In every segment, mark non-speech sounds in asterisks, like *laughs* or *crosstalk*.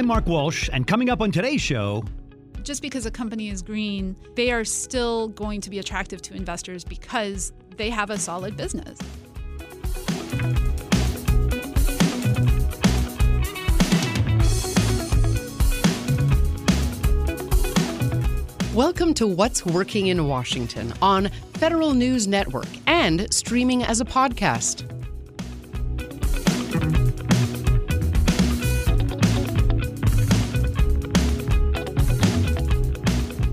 I'm Mark Walsh, and coming up on today's show, just because a company is green, they are still going to be attractive to investors because they have a solid business. Welcome to What's Working in Washington on Federal News Network and streaming as a podcast.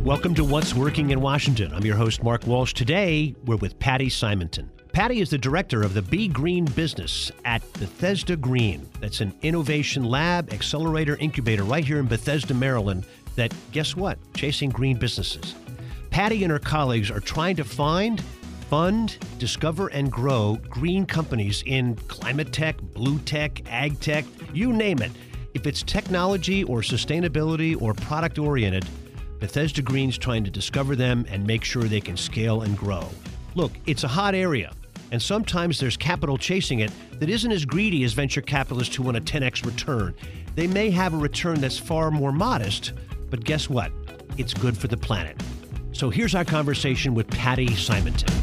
Welcome to What's Working in Washington. I'm your host, Mark Walsh. Today, we're with Patty Simonton. Patty is the director of the Be Green business at Bethesda Green. That's an innovation lab, accelerator, incubator right here in Bethesda, Maryland, that, guess what? Chasing green businesses. Patty and her colleagues are trying to find, fund, discover, and grow green companies in climate tech, blue tech, ag tech, you name it. If it's technology or sustainability or product oriented, Bethesda Green's trying to discover them and make sure they can scale and grow. Look, it's a hot area, and sometimes there's capital chasing it that isn't as greedy as venture capitalists who want a 10x return. They may have a return that's far more modest, but guess what? It's good for the planet. So here's our conversation with Patty Simonton.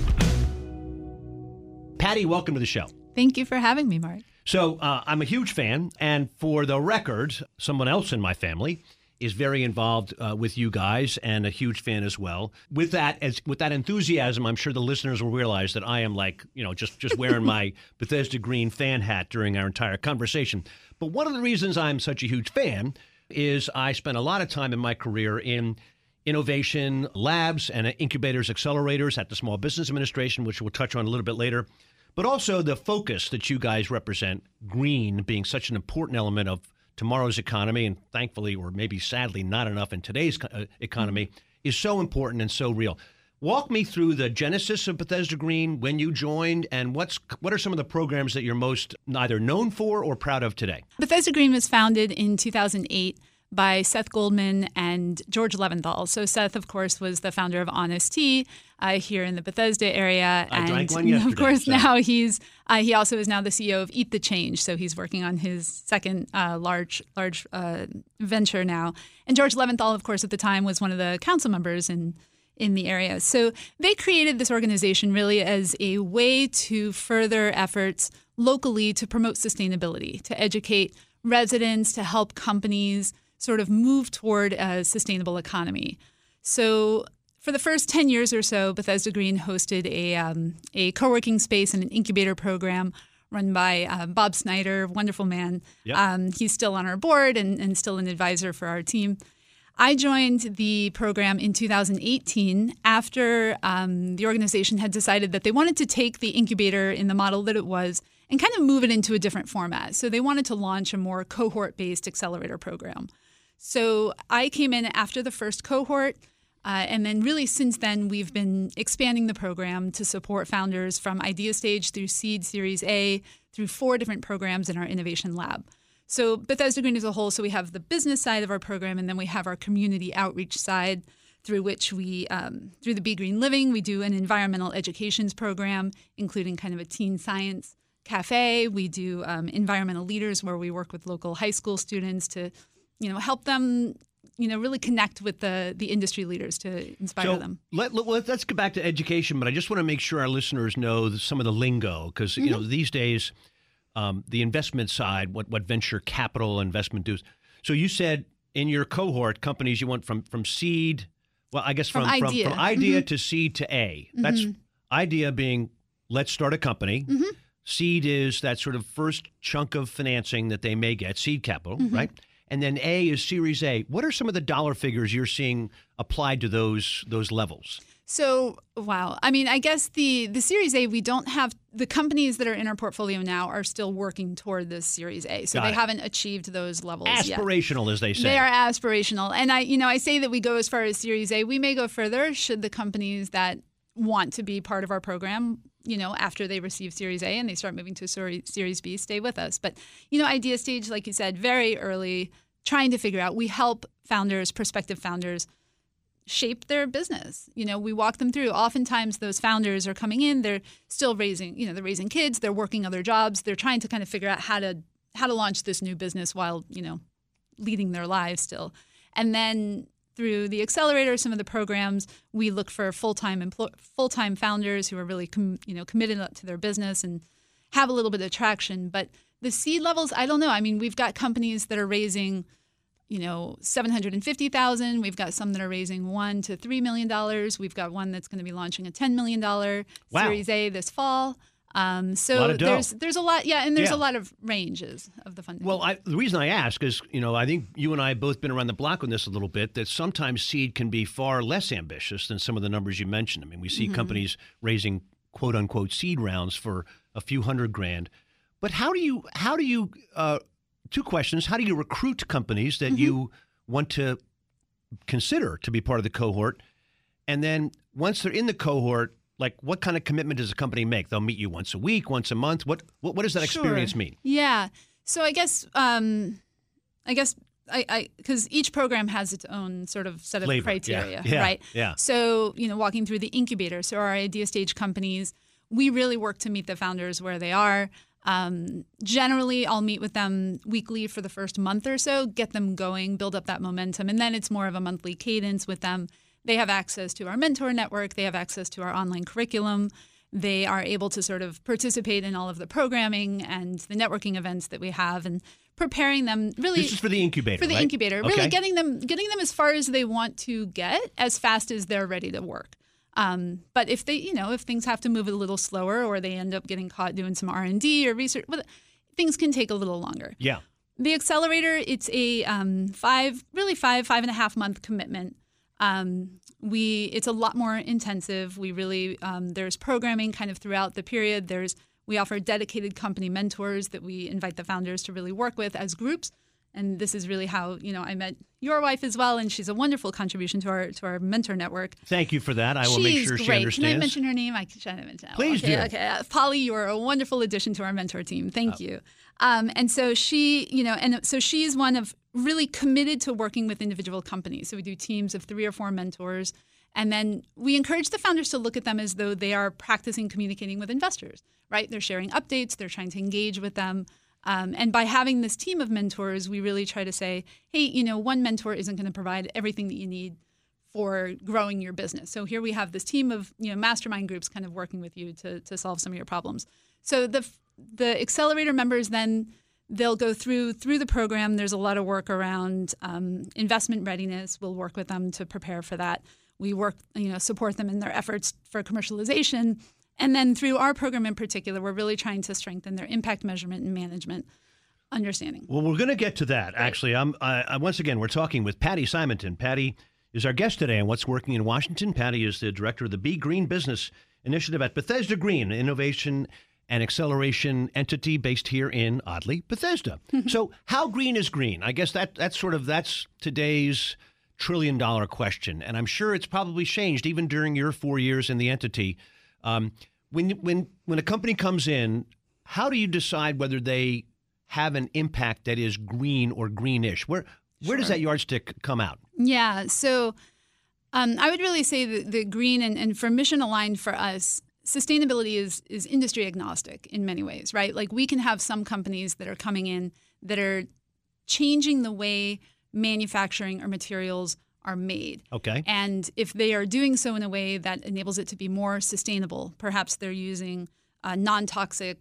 Patty, welcome to the show. Thank you for having me, Mark. So uh, I'm a huge fan, and for the record, someone else in my family is very involved uh, with you guys and a huge fan as well. With that, as with that enthusiasm, I'm sure the listeners will realize that I am like you know just just wearing my *laughs* Bethesda Green fan hat during our entire conversation. But one of the reasons I'm such a huge fan is I spent a lot of time in my career in innovation labs and incubators, accelerators at the Small Business Administration, which we'll touch on a little bit later. But also the focus that you guys represent, green being such an important element of tomorrow's economy, and thankfully, or maybe sadly, not enough in today's uh, economy, is so important and so real. Walk me through the genesis of Bethesda Green, when you joined, and what's what are some of the programs that you're most either known for or proud of today? Bethesda Green was founded in 2008 by Seth Goldman and George Leventhal. So Seth, of course, was the founder of Honest Tea uh, here in the Bethesda area, I and *laughs* of course so. now he's uh, he also is now the CEO of Eat the Change. So he's working on his second uh, large large uh, venture now. And George Leventhal, of course, at the time was one of the council members in in the area. So they created this organization really as a way to further efforts locally to promote sustainability, to educate residents, to help companies sort of move toward a sustainable economy. So for the first 10 years or so, Bethesda Green hosted a, um, a co working space and an incubator program run by uh, Bob Snyder, wonderful man. Yep. Um, he's still on our board and, and still an advisor for our team. I joined the program in 2018 after um, the organization had decided that they wanted to take the incubator in the model that it was and kind of move it into a different format. So they wanted to launch a more cohort based accelerator program. So I came in after the first cohort. Uh, and then, really, since then, we've been expanding the program to support founders from idea stage through seed, series A, through four different programs in our innovation lab. So, Bethesda Green as a whole, so we have the business side of our program, and then we have our community outreach side, through which we, um, through the Be Green Living, we do an environmental educations program, including kind of a teen science cafe. We do um, environmental leaders, where we work with local high school students to you know, help them you know really connect with the the industry leaders to inspire so them. Let, let, us get back to education, but I just want to make sure our listeners know some of the lingo because mm-hmm. you know mm-hmm. these days um, the investment side, what what venture capital investment does. So you said in your cohort companies you went from from seed, well I guess from from idea, from, from idea mm-hmm. to seed to A. That's mm-hmm. idea being let's start a company. Mm-hmm. Seed is that sort of first chunk of financing that they may get, seed capital, mm-hmm. right? And then A is Series A. What are some of the dollar figures you're seeing applied to those those levels? So wow, I mean, I guess the the Series A we don't have the companies that are in our portfolio now are still working toward this Series A, so Got they it. haven't achieved those levels. Aspirational, yet. as they say. They are aspirational, and I, you know, I say that we go as far as Series A. We may go further should the companies that want to be part of our program you know, after they receive Series A and they start moving to Series B, stay with us. But, you know, idea stage, like you said, very early, trying to figure out. We help founders, prospective founders, shape their business. You know, we walk them through. Oftentimes, those founders are coming in. They're still raising, you know, they're raising kids. They're working other jobs. They're trying to kind of figure out how to how to launch this new business while you know leading their lives still. And then through the accelerator, some of the programs, we look for full-time empl- full-time founders who are really com- you know committed to their business and have a little bit of traction. But the seed levels, I don't know. I mean, we've got companies that are raising, you know, seven hundred and fifty thousand. We've got some that are raising one to three million dollars. We've got one that's going to be launching a ten million dollar Wow. Series A this fall. Um, so there's there's a lot, yeah, and there's Yeah. a lot of ranges of the funding. Well, I, the reason I ask is, you know, I think you and I have both been around the block on this a little bit. That sometimes seed can be far less ambitious than some of the numbers you mentioned. I mean, we see companies raising quote unquote seed rounds for a few hundred grand. But how do you how do you uh, two questions? How do you recruit companies that you want to consider to be part of the cohort? And then once they're in the cohort, like what kind of commitment does a company make? They'll meet you once a week, once a month. What what, what does that experience Sure. mean? Yeah. So I guess um, I guess I because each program has its own sort of set of Flavor. Yeah. criteria, Yeah. right? Yeah. So you know, walking through the incubator. So our idea stage companies, we really work to meet the founders where they are. Um, generally, I'll meet with them weekly for the first month or so, get them going, build up that momentum, and then it's more of a monthly cadence with them. They have access to our mentor network. They have access to our online curriculum. They are able to sort of participate in all of the programming and the networking events that we have, and preparing them really This is for the incubator. for the right? incubator. Okay. Really getting them getting them as far as they want to get, as fast as they're ready to work. Um, but if they, you know, if things have to move a little slower, or they end up getting caught doing some R and D or research, well, things can take a little longer. Yeah. The accelerator, it's a um, five, really five, five and a half month commitment. Um, we, it's a lot more intensive. We really, um, there's programming kind of throughout the period. There's, we offer dedicated company mentors that we invite the founders to really work with as groups. And this is really how you know I met your wife as well, and she's a wonderful contribution to our to our mentor network. Thank you for that. I will She's make sure she great. understands. Can I mention her name? I should I mention. Please okay, do. Okay, uh, Polly, you are a wonderful addition to our mentor team. Thank you. Um, and so she, you know, and so she's one of really committed to working with individual companies. So we do teams of three or four mentors, and then we encourage the founders to look at them as though they are practicing communicating with investors. Right? They're sharing updates. They're trying to engage with them. Um, and by having this team of mentors, we really try to say, hey, you know, one mentor isn't going to provide everything that you need for growing your business. So here we have this team of you know mastermind groups kind of working with you to, to solve some of your problems. So the the accelerator members then they'll go through through the program. There's a lot of work around um, investment readiness. We'll work with them to prepare for that. We work you know support them in their efforts for commercialization. And then through our program in particular, we're really trying to strengthen their impact measurement and management understanding. Well, we're going to get to that. Actually, I'm I, I, once again we're talking with Patty Simonton. Patty is our guest today on What's Working in Washington. Patty is the director of the Be Green Business Initiative at Bethesda Green, innovation and acceleration entity based here in oddly Bethesda. so, how green is green? I guess that that's sort of that's today's trillion dollar question, and I'm sure it's probably changed even during your four years in the entity. Um, when when when a company comes in, how do you decide whether they have an impact that is green or greenish? Where where does that yardstick come out? Yeah. So um, I would really say that the green and, and for mission aligned for us, sustainability is is industry agnostic in many ways, right? Like we can have some companies that are coming in that are changing the way manufacturing or materials are made. Okay. And if they are doing so in a way that enables it to be more sustainable, perhaps they're using uh, non-toxic,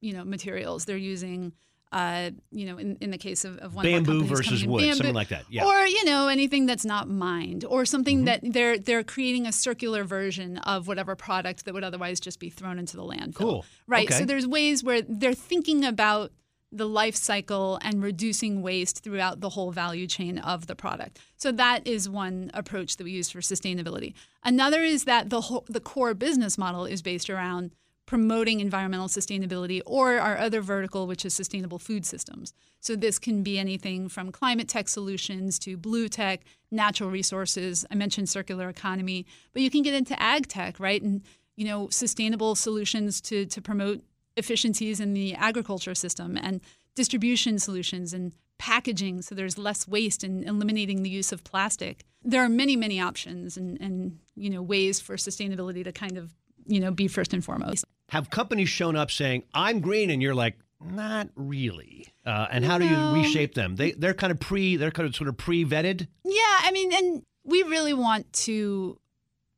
you know, materials. They're using, uh, you know, in, in the case of, of one Bamboo of versus wood, bamboo- something like that, yeah. Or you know, anything that's not mined, or something that they're they're creating a circular version of whatever product that would otherwise just be thrown into the landfill. Cool. Right. Okay. So there's ways where they're thinking about the life cycle and reducing waste throughout the whole value chain of the product. So that is one approach that we use for sustainability. Another is that the whole, the core business model is based around promoting environmental sustainability or our other vertical which is sustainable food systems. So this can be anything from climate tech solutions to blue tech, natural resources. I mentioned circular economy, but you can get into ag tech, right? And you know, sustainable solutions to to promote efficiencies in the agriculture system and distribution solutions and packaging so there's less waste and eliminating the use of plastic. There are many, many options and, and you know ways for sustainability to kind of you know be first and foremost. Have companies shown up saying, I'm green, and you're like, not really. Uh, and how do you reshape them? They they're kind of pre they're kind of sort of pre vetted. Yeah, I mean, and we really want to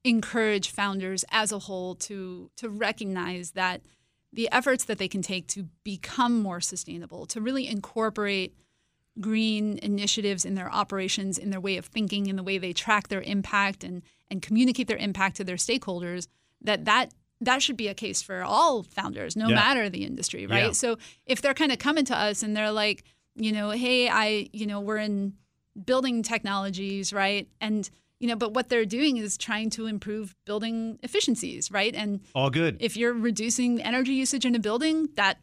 encourage founders as a whole to to recognize that the efforts that they can take to become more sustainable, to really incorporate green initiatives in their operations, in their way of thinking, in the way they track their impact and and communicate their impact to their stakeholders, that that that should be a case for all founders, no Yeah. matter the industry, right? Yeah. So if they're kind of coming to us and they're like, you know, hey, I, you know, we're in building technologies, right? And you know, but what they're doing is trying to improve building efficiencies, right? And All good. if you're reducing energy usage in a building, that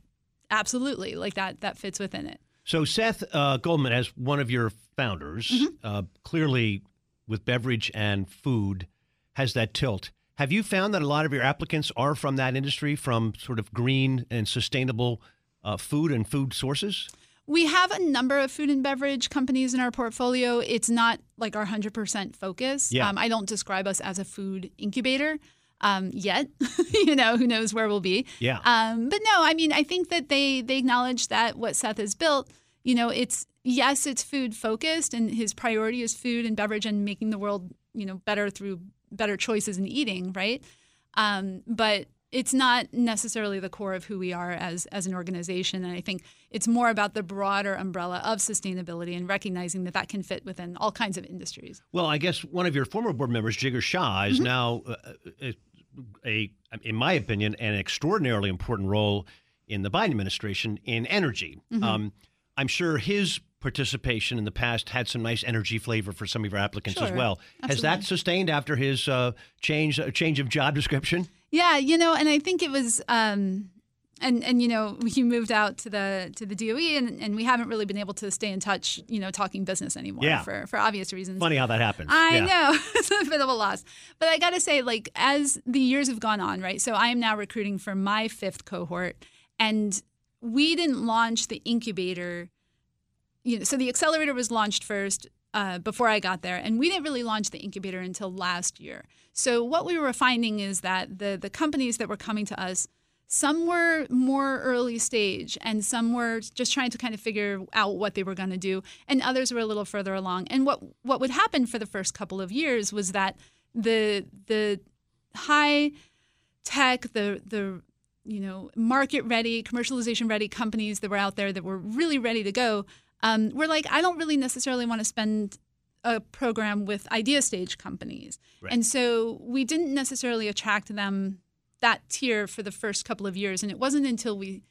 absolutely like that that fits within it. So Seth uh, Goldman, as one of your founders, Mm-hmm. uh, clearly with beverage and food, has that tilt. Have you found that a lot of your applicants are from that industry, from sort of green and sustainable uh, food and food sources? We have a number of food and beverage companies in our portfolio. It's not like our 100% focus. Yeah. Um, I don't describe us as a food incubator um, yet. *laughs* you know, who knows where we'll be. Yeah. Um, but no, I mean, I think that they they acknowledge that what Seth has built, you know, it's yes, it's food focused, and his priority is food and beverage and making the world, you know, better through better choices in eating, right? Um, but it's not necessarily the core of who we are as as an organization, and I think it's more about the broader umbrella of sustainability and recognizing that that can fit within all kinds of industries. Well, I guess one of your former board members, Jigar Shah, is now uh, a, a, in my opinion, an extraordinarily important role in the Biden administration in energy. Um, I'm sure his participation in the past had some nice energy flavor for some of your applicants as Sure. well. Has that sustained after his uh, change uh, change of job description? Yeah, you know, and I think it was, um, and and you know, *laughs* he moved out to the to the DOE, and, and we haven't really been able to stay in touch, you know, talking business anymore Yeah. for for obvious reasons. Funny how that happens. I Yeah. know *laughs* it's a bit of a loss, but I got to say, like as the years have gone on, right? So I am now recruiting for my fifth cohort, and we didn't launch the incubator. You know, so the accelerator was launched first uh, before I got there, and we didn't really launch the incubator until last year. So what we were finding is that the the companies that were coming to us. Some were more early stage, and some were just trying to kind of figure out what they were going to do, and others were a little further along. And what what would happen for the first couple of years was that the the high tech, the the you know market ready, commercialization ready companies that were out there that were really ready to go, um, were like, I don't really necessarily want to spend a program with idea stage companies, Right. and so we didn't necessarily attract them that tier for the first couple of years. And it wasn't until we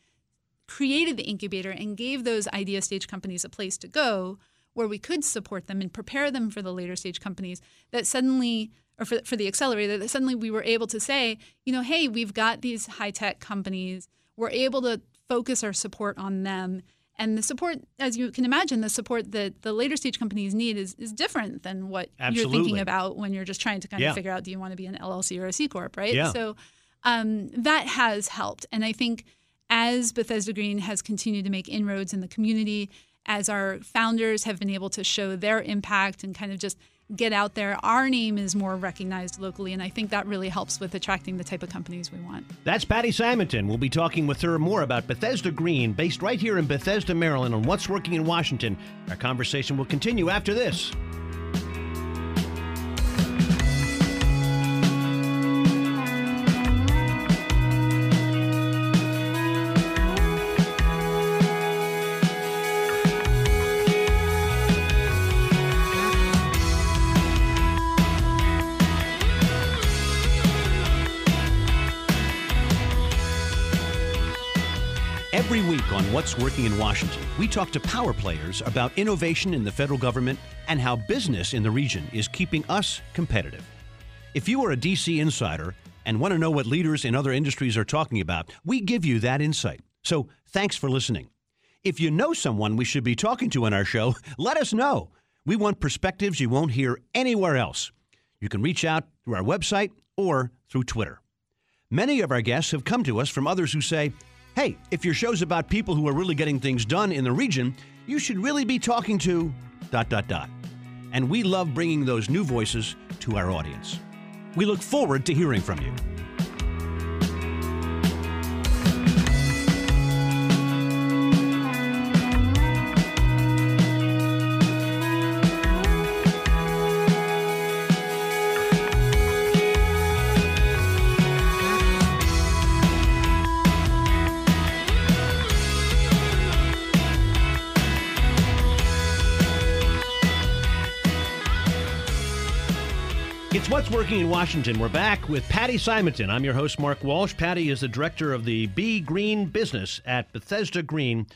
created the incubator and gave those idea stage companies a place to go where we could support them and prepare them for the later stage companies that suddenly or for, for the accelerator that suddenly we were able to say you know hey we've got these high tech companies we're able to focus our support on them and the support as you can imagine the support that the later stage companies need is, is different than what you're thinking about when you're just trying to kind Yeah. of figure out do you want to be an llc or a c corp right Yeah. so um, that has helped. And I think as Bethesda Green has continued to make inroads in the community, as our founders have been able to show their impact and kind of just get out there, our name is more recognized locally. And I think that really helps with attracting the type of companies we want. That's Patty Simonton. We'll be talking with her more about Bethesda Green, based right here in Bethesda, Maryland, on what's working in Washington. Our conversation will continue after this. Week on What's Working in Washington, we talk to power players about innovation in the federal government and how business in the region is keeping us competitive. If you are a DC insider and want to know what leaders in other industries are talking about, we give you that insight. So thanks for listening. If you know someone we should be talking to on our show, *laughs* let us know. We want perspectives you won't hear anywhere else. You can reach out through our website or through Twitter. Many of our guests have come to us from others who say, hey, if your show's about people who are really getting things done in the region, you should really be talking to dot dot dot. And we love bringing those new voices to our audience. We look forward to hearing from you. Working in Washington? We're back with Patty Simonton. I'm your host, Mark Walsh. Patty is the director of the Be Green business at Bethesda Green,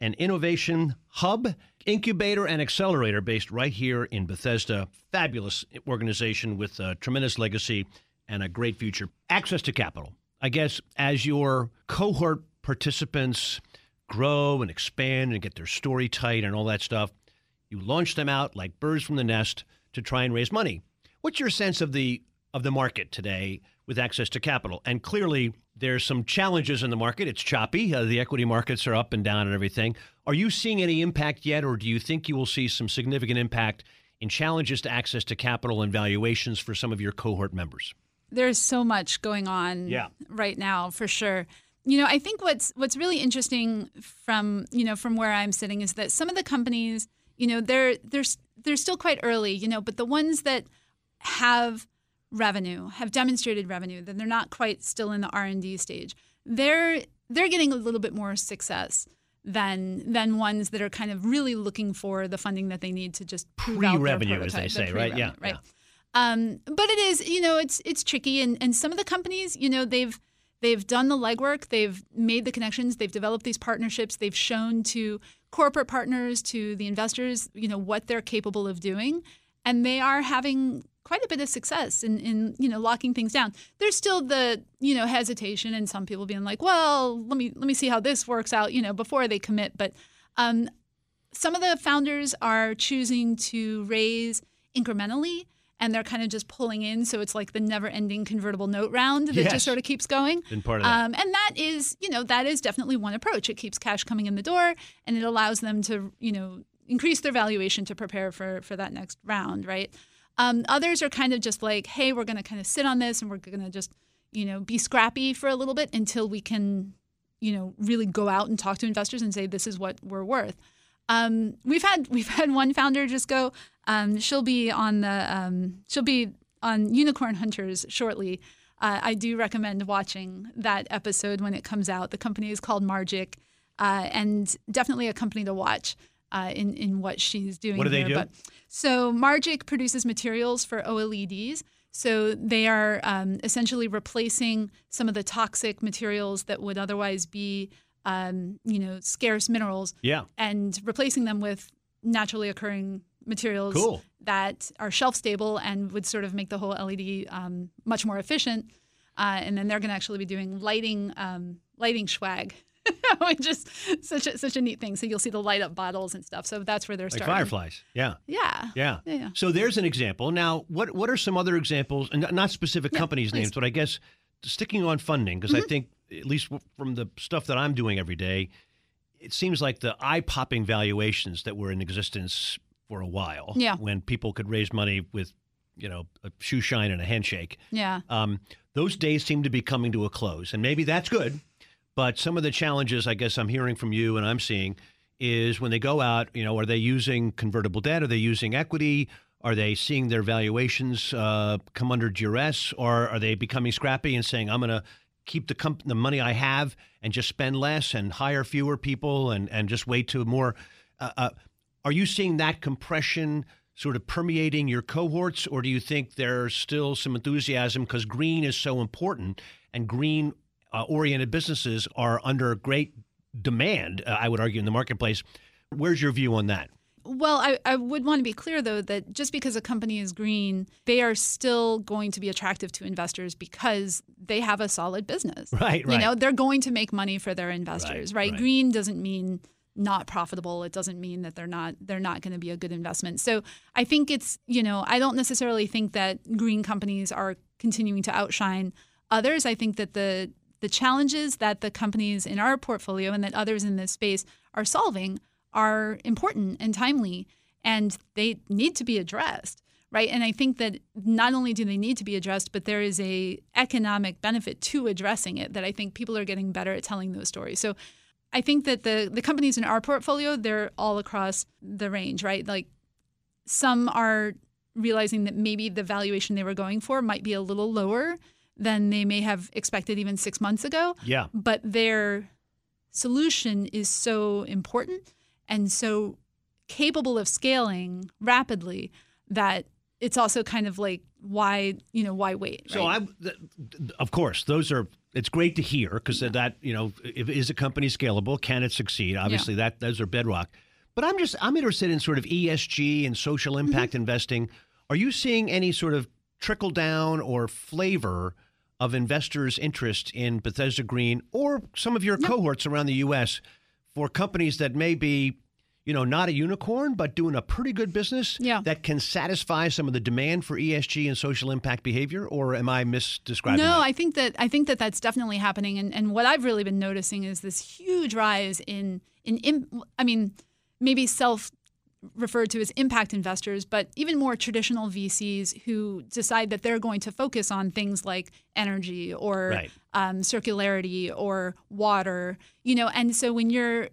an innovation hub, incubator, and accelerator based right here in Bethesda. Fabulous organization with a tremendous legacy and a great future. Access to capital. I guess as your cohort participants grow and expand and get their story tight and all that stuff, you launch them out like birds from the nest to try and raise money. What's your sense of the of the market today with access to capital? And clearly, there's some challenges in the market. It's choppy. Uh, the equity markets are up and down and everything. Are you seeing any impact yet, or do you think you will see some significant impact in challenges to access to capital and valuations for some of your cohort members? There's so much going on Yeah. right now, for sure. You know, I think what's what's really interesting from you know from where I'm sitting is that some of the companies, you know, they're they're they're still quite early, you know, but the ones that have revenue, have demonstrated revenue, then they're not quite still in the R and D stage. They're they're getting a little bit more success than than ones that are kind of really looking for the funding that they need to just prove out their Pre-revenue, as they the say, right? Yeah, right. Um, but it is, you know, it's it's tricky, and and some of the companies, you know, they've they've done the legwork, they've made the connections, they've developed these partnerships, they've shown to corporate partners, to the investors, you know, what they're capable of doing, and they are having quite a bit of success in, in you know locking things down. There's still the you know hesitation, and some people being like, well, let me let me see how this works out, you know, before they commit, but. Um, some of the founders are choosing to raise incrementally and they're kind of just pulling in so it's like the never ending convertible note round that Yes. just sort of keeps going Been part of that. um, and that is you know that is definitely one approach it keeps cash coming in the door and it allows them to you know increase their valuation to prepare for for that next round right um, others are kind of just like hey we're going to kind of sit on this and we're going to just you know be scrappy for a little bit until we can you know really go out and talk to investors and say this is what we're worth um, we've had *laughs* we've had one founder just go. Um, she'll be on the um, she'll be on Unicorn Hunters shortly. Uh, I do recommend watching that episode when it comes out. The company is called Margic, uh, and definitely a company to watch uh, in in what she's doing. What do they do? But so Margic produces materials for OLEDs. So they are um, essentially replacing some of the toxic materials that would otherwise be, um, you know, scarce minerals Yeah. and replacing them with naturally occurring materials Cool. that are shelf stable and would sort of make the whole LED um, much more efficient. Uh, and then they're going to actually be doing lighting um, lighting swag, *laughs* which is such a, such a neat thing. So you'll see the light up bottles and stuff. So that's where they're Like starting. fireflies. Yeah. Yeah. Yeah. Yeah. So there's an example. Now, what what are some other examples, and not specific Yeah, companies' please. Mm-hmm. names, but I guess sticking on funding, because I think, at least from the stuff that I'm doing every day, it seems like the eye popping valuations that were in existence for a while, Yeah. when people could raise money with, you know, a shoe shine and a handshake, Yeah. um, those days seem to be coming to a close. And maybe that's good. But some of the challenges I guess I'm hearing from you and I'm seeing is when they go out, you know, are they using convertible debt? Are they using equity? Are they seeing their valuations uh, come under duress? Or are they becoming scrappy and saying, I'm going to keep the, comp- the money I have and just spend less and hire fewer people and, and just wait to more? Uh, uh, are you seeing that compression sort of permeating your cohorts, or do you think there's still some enthusiasm because green is so important and green uh, oriented businesses are under great demand, uh, I would argue, in the marketplace? Where's your view on that? Well, I, I would want to be clear, though, that just because a company is green, they are still going to be attractive to investors because they have a solid business. Right, *laughs* right. You know, they're going to make money for their investors, Right, right? right. Green doesn't mean not profitable. It doesn't mean that they're not they're not going to be a good investment. So I think it's you know I don't necessarily think that green companies are continuing to outshine others. I think that the the challenges that the companies in our portfolio and that others in this space are solving are important and timely, and they need to be addressed right? And i think that not only do they need to be addressed but there is a economic benefit to addressing it that i think people are getting better at telling those stories. So i think that the the companies in our portfolio they're all across the range right? Like some are realizing that maybe the valuation they were going for might be a little lower than they may have expected even 6 months ago Yeah. but their solution is so important and so capable of scaling rapidly that it's also kind of like why you know why wait? So right? I, th- of course, those are. It's great to hear because that you know, if, is a company scalable? Can it succeed? Obviously, that those are bedrock. But I'm just I'm interested in sort of ESG and social Mm-hmm. impact investing. Are you seeing any sort of trickle down or flavor of investors' interest in Bethesda Green or some of your cohorts around the U.S. for companies that may be, you know, not a unicorn but doing a pretty good business Yeah. that can satisfy some of the demand for ESG and social impact behavior? Or am I misdescribing? No, that? I think that I think that that's definitely happening, and and what I've really been noticing is this huge rise in in, im I mean, maybe self referred to as impact investors, but even more traditional VCs who decide that they're going to focus on things like energy or Right. um, circularity or water, you know. And so when you're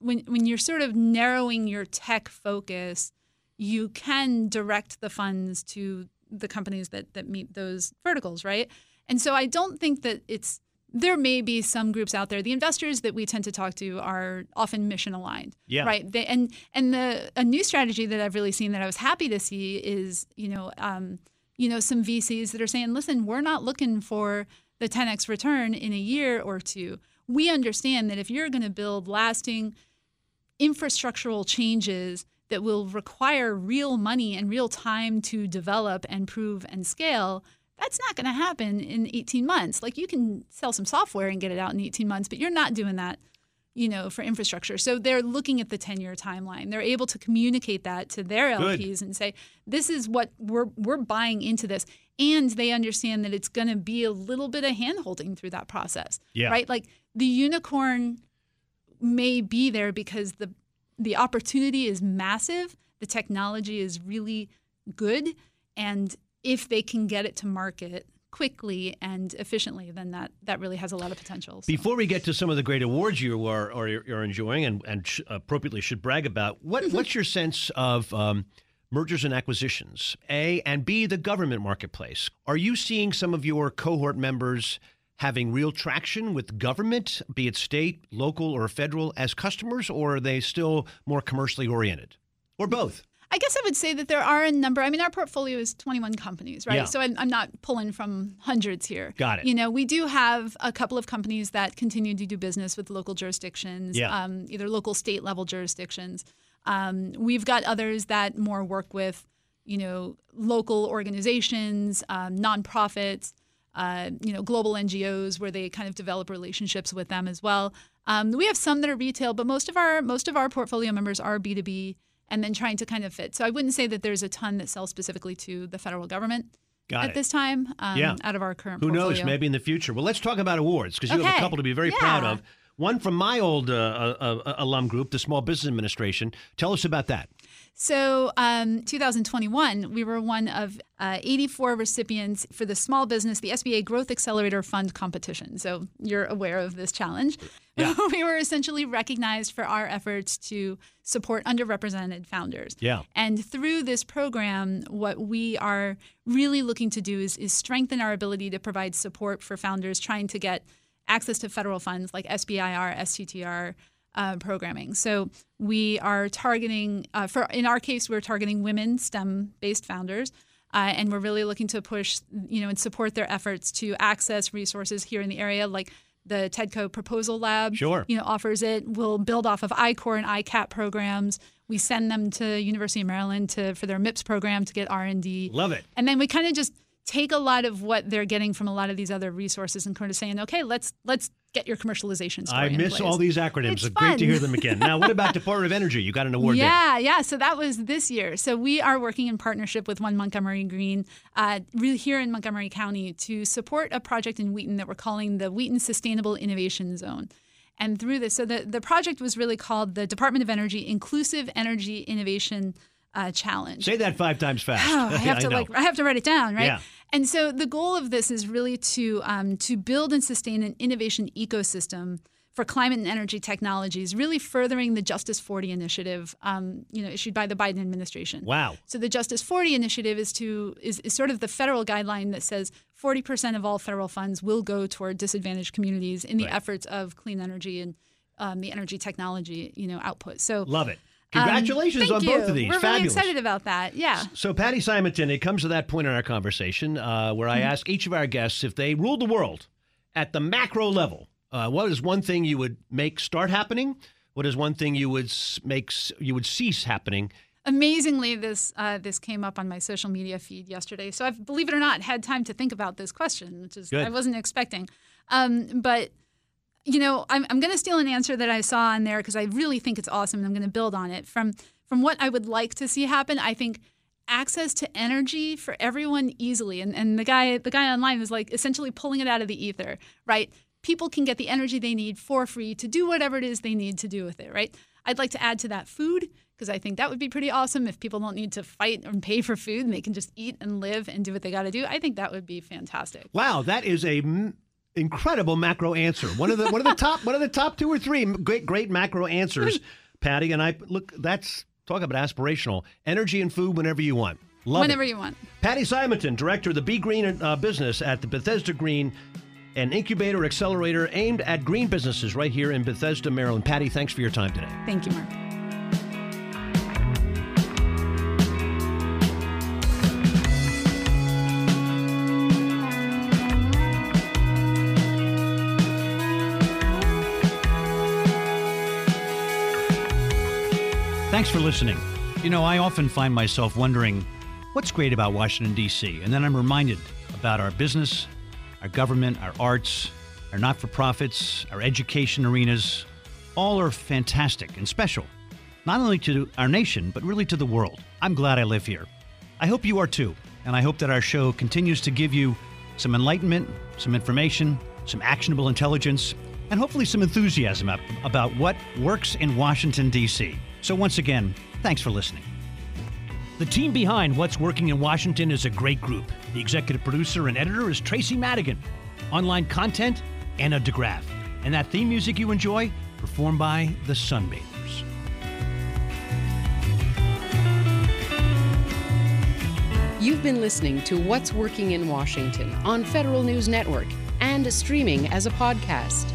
when when you're sort of narrowing your tech focus, you can direct the funds to the companies that that meet those verticals, right? And so I don't think that it's there may be some groups out there. The investors that we tend to talk to are often mission aligned, Yeah. right? They, and and the a new strategy that I've really seen that I was happy to see is you know um, you know some VCs that are saying, listen, we're not looking for the 10x return in a year or two. We understand that if you're going to build lasting infrastructural changes that will require real money and real time to develop and prove and scale, that's not going to happen in 18 months. Like you can sell some software and get it out in 18 months, but you're not doing that, you know, for infrastructure. So they're looking at the 10-year timeline. They're able to communicate that to their Good. LPs and say, this is what we're we're buying into this. And they understand that it's going to be a little bit of handholding through that process. Yeah. Right? Like the unicorn may be there because the the opportunity is massive, the technology is really good, and if they can get it to market quickly and efficiently, then that that really has a lot of potential. So- Before we get to some of the great awards you are or you're you're enjoying and, and sh- appropriately should brag about, what what's your sense of um, mergers and acquisitions? A and B, the government marketplace. Are you seeing some of your cohort members having real traction with government, be it state, local, or federal, as customers, or are they still more commercially oriented, or both? I guess I would say that there are a number. I mean, our portfolio is 21 companies, right? Yeah. So I'm, I'm not pulling from hundreds here. Got it. You know, we do have a couple of companies that continue to do business with local jurisdictions, Yeah. um, either local, state level jurisdictions. Um, we've got others that more work with, you know, local organizations, um, nonprofits, uh, you know, global NGOs where they kind of develop relationships with them as well. Um, we have some that are retail, but most of our most of our portfolio members are B two B, and then trying to kind of fit. So I wouldn't say that there's a ton that sells specifically to the federal government Got at it. this time. Um, Yeah. out of our current Who portfolio. knows? Maybe in the future. Well, let's talk about awards because you have a couple to be very Yeah. proud of. One from my old uh, uh, uh, alum group, the Small Business Administration. Tell us about that. So, um, 2021, we were one of uh, 84 recipients for the Small Business, the SBA Growth Accelerator Fund competition. So, you're aware of this challenge. Yeah. *laughs* we were essentially recognized for our efforts to support underrepresented founders. Yeah. And through this program, what we are really looking to do is, is strengthen our ability to provide support for founders trying to get access to federal funds like SBIR, STTR uh, programming. So we are targeting, uh, for in our case, we're targeting women STEM-based founders. Uh, and we're really looking to push, you know, and support their efforts to access resources here in the area, like the TEDCO Proposal Lab. Sure. You know, offers it. We'll build off of I-Corps and ICAP programs. We send them to University of Maryland to for their MIPS program to get R and D. Love it. And then we kind of just take a lot of what they're getting from a lot of these other resources and kind of saying, okay, let's let's get your commercialization story. I miss all these acronyms. It's It's great to hear them again. Now, what about *laughs* Department of Energy? You got an award there. Yeah, yeah. So that was this year. So we are working in partnership with One Montgomery Green, uh, really here in Montgomery County, to support a project in Wheaton that we're calling the Wheaton Sustainable Innovation Zone. And through this, so the, the project was really called the Department of Energy Inclusive Energy Innovation uh, Challenge. Say that five times fast. Oh, I *laughs* have to know. like I have to write it down, right? Yeah. And so the goal of this is really to um, to build and sustain an innovation ecosystem for climate and energy technologies, really furthering the Justice 40 initiative, um, you know, issued by the Biden administration. Wow. So the Justice 40 initiative is to is, is sort of the federal guideline that says 40% of all federal funds will go toward disadvantaged communities in the Right. efforts of clean energy and um, the energy technology, you know, output. So Love it. Congratulations um, on you. both of these. We're Fabulous. really excited about that. Yeah. So, Patty Simonton, it comes to that point in our conversation uh, where I ask each of our guests if they ruled the world at the macro level. Uh, what is one thing you would make start happening? What is one thing you would make you would cease happening? Amazingly, this uh, this came up on my social media feed yesterday. So I've, believe it or not, had time to think about this question, which is Good. I wasn't expecting. Um, but you know, I'm, I'm going to steal an answer that I saw on there because I really think it's awesome, and I'm going to build on it from from what I would like to see happen. I think access to energy for everyone easily, and and the guy the guy online was like essentially pulling it out of the ether, right? People can get the energy they need for free to do whatever it is they need to do with it, right? I'd like to add to that food because I think that would be pretty awesome if people don't need to fight and pay for food and they can just eat and live and do what they got to do. I think that would be fantastic. Wow, that is a incredible macro answer. One of the one of the top one of the top two or three great great macro answers, *laughs* Patty. And I look that's talk about aspirational energy and food whenever you want. Love Whenever it. you want. Patty Simonton, director of the Be Green uh, business at the Bethesda Green, an incubator accelerator aimed at green businesses right here in Bethesda, Maryland. Patty, thanks for your time today. Thank you, Mark. Thanks for listening. You know, I often find myself wondering what's great about Washington, D.C., and then I'm reminded about our business, our government, our arts, our not for profits, our education arenas. All are fantastic and special, not only to our nation, but really to the world. I'm glad I live here. I hope you are too, and I hope that our show continues to give you some enlightenment, some information, some actionable intelligence, and hopefully some enthusiasm about what works in Washington, D.C. So, once again, thanks for listening. The team behind What's Working in Washington is a great group. The executive producer and editor is Tracy Madigan. Online content, Anna DeGraff. And that theme music you enjoy, performed by the Sunbathers. You've been listening to What's Working in Washington on Federal News Network and streaming as a podcast.